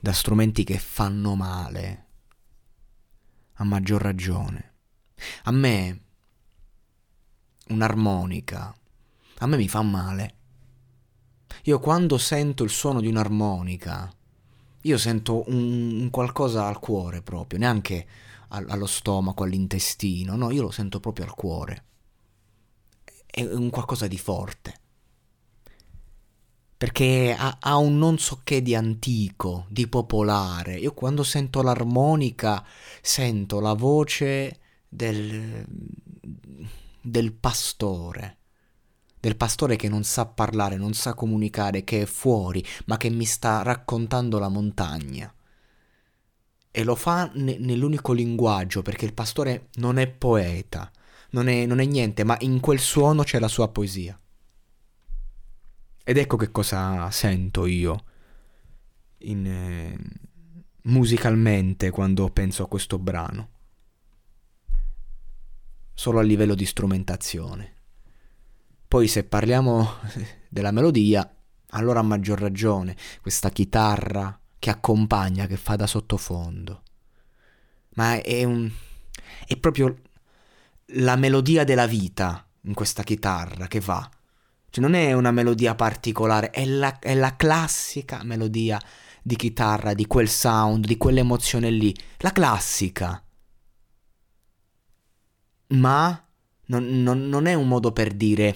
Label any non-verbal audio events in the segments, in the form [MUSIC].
da strumenti che fanno male, a maggior ragione. A me un'armonica, a me mi fa male. Io quando sento il suono di un'armonica, io sento un, un qualcosa al cuore proprio, neanche allo stomaco, all'intestino, no, io lo sento proprio al cuore. È un qualcosa di forte perché ha, ha, un non so che di antico, di popolare. Io quando sento l'armonica sento la voce del, del pastore, del pastore che non sa parlare, non sa comunicare, che è fuori, ma che mi sta raccontando la montagna. E lo fa ne, nell'unico linguaggio, perché il pastore non è poeta, non è, non è niente, ma in quel suono c'è la sua poesia. Ed ecco che cosa sento io in, eh, musicalmente quando penso a questo brano. Solo a livello di strumentazione. Poi se parliamo [LAUGHS] della melodia, allora a maggior ragione questa chitarra che accompagna, che fa da sottofondo. Ma è un... è proprio la melodia della vita in questa chitarra che va cioè non è una melodia particolare, è la, è la classica melodia di chitarra, di quel sound, di quell'emozione lì. La classica. Ma non, non, non è un modo per dire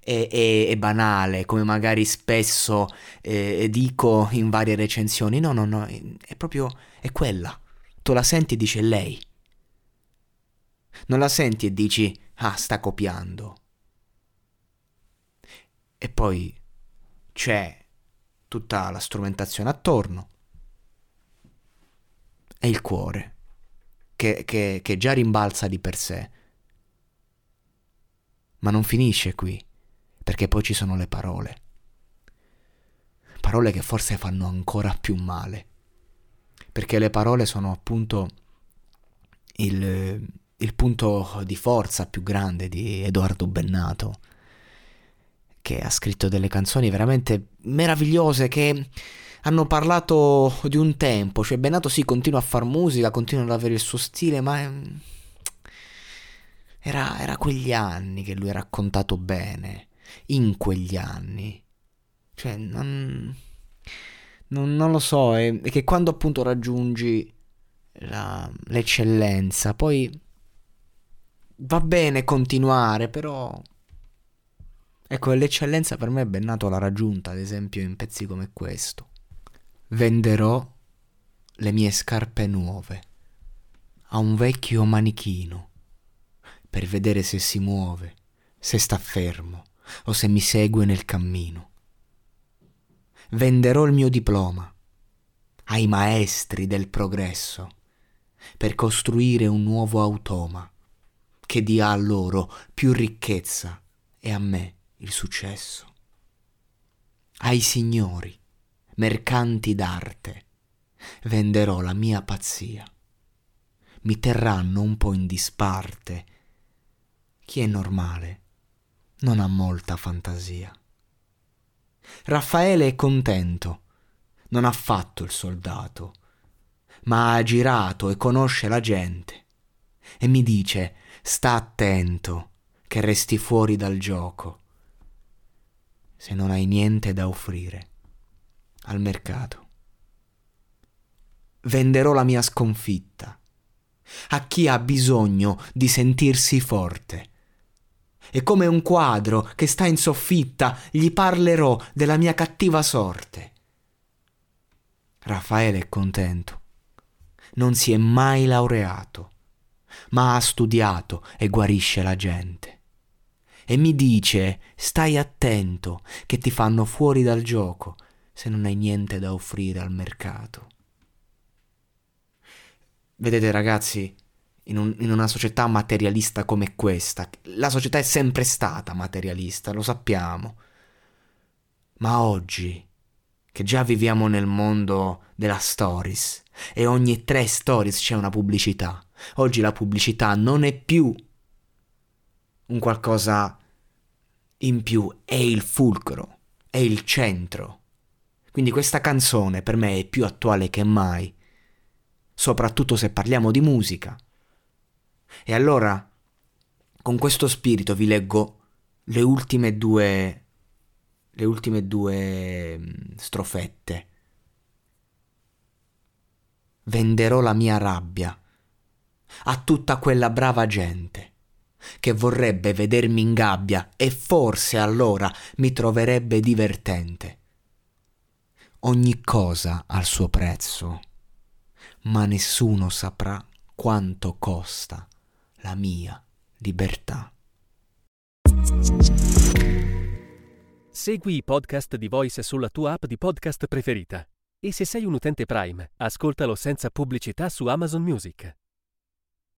è, è, è banale, come magari spesso eh, dico in varie recensioni. No, no, no, è proprio è quella. Tu la senti e dici lei. Non la senti e dici ah, sta copiando. E poi c'è tutta la strumentazione attorno e il cuore, che, che, che già rimbalza di per sé. Ma non finisce qui, perché poi ci sono le parole. Parole che forse fanno ancora più male, perché le parole sono appunto il, il punto di forza più grande di Edoardo Bennato che ha scritto delle canzoni veramente meravigliose che hanno parlato di un tempo, cioè Benato sì continua a fare musica, continua ad avere il suo stile, ma era, era quegli anni che lui ha raccontato bene, in quegli anni. Cioè, non, non, non lo so, è, è, che quando appunto raggiungi la, l'eccellenza, poi va bene continuare, però Ecco, l'eccellenza per me è ben nato l'ha raggiunta, ad esempio, in pezzi come questo. Venderò le mie scarpe nuove a un vecchio manichino per vedere se si muove, se sta fermo o se mi segue nel cammino. Venderò il mio diploma ai maestri del progresso per costruire un nuovo automa che dia a loro più ricchezza e a me il successo. Ai signori, mercanti d'arte, venderò la mia pazzia. Mi terranno un po' in disparte. Chi è normale non ha molta fantasia. Raffaele è contento, non ha fatto il soldato, ma ha girato e conosce la gente e mi dice sta attento che resti fuori dal gioco se non hai niente da offrire al mercato. venderò la mia sconfitta. A chi ha bisogno di sentirsi forte. E come un quadro che sta in soffitta, gli parlerò della mia cattiva sorte. Raffaele è contento. Non si è mai laureato, ma ha studiato e guarisce la gente. E mi dice, stai attento, che ti fanno fuori dal gioco se non hai niente da offrire al mercato. Vedete ragazzi, in, un, in, una società materialista come questa, la società è sempre stata materialista, lo sappiamo. Ma oggi, che già viviamo nel mondo della stories, e ogni tre stories c'è una pubblicità, oggi la pubblicità non è più un qualcosa in più, è il fulcro, è il centro. Quindi questa canzone per me è più attuale che mai soprattutto se parliamo di musica. E allora, con questo spirito vi leggo le ultime due le ultime due mm, strofette. Venderò la mia rabbia a tutta quella brava gente che vorrebbe vedermi in gabbia e forse allora mi troverebbe divertente. Ogni cosa ha il suo prezzo ma nessuno saprà quanto costa la mia libertà. Segui i podcast di Voice sulla tua app di podcast preferita. E se sei un utente Prime, ascoltalo senza pubblicità su Amazon Music.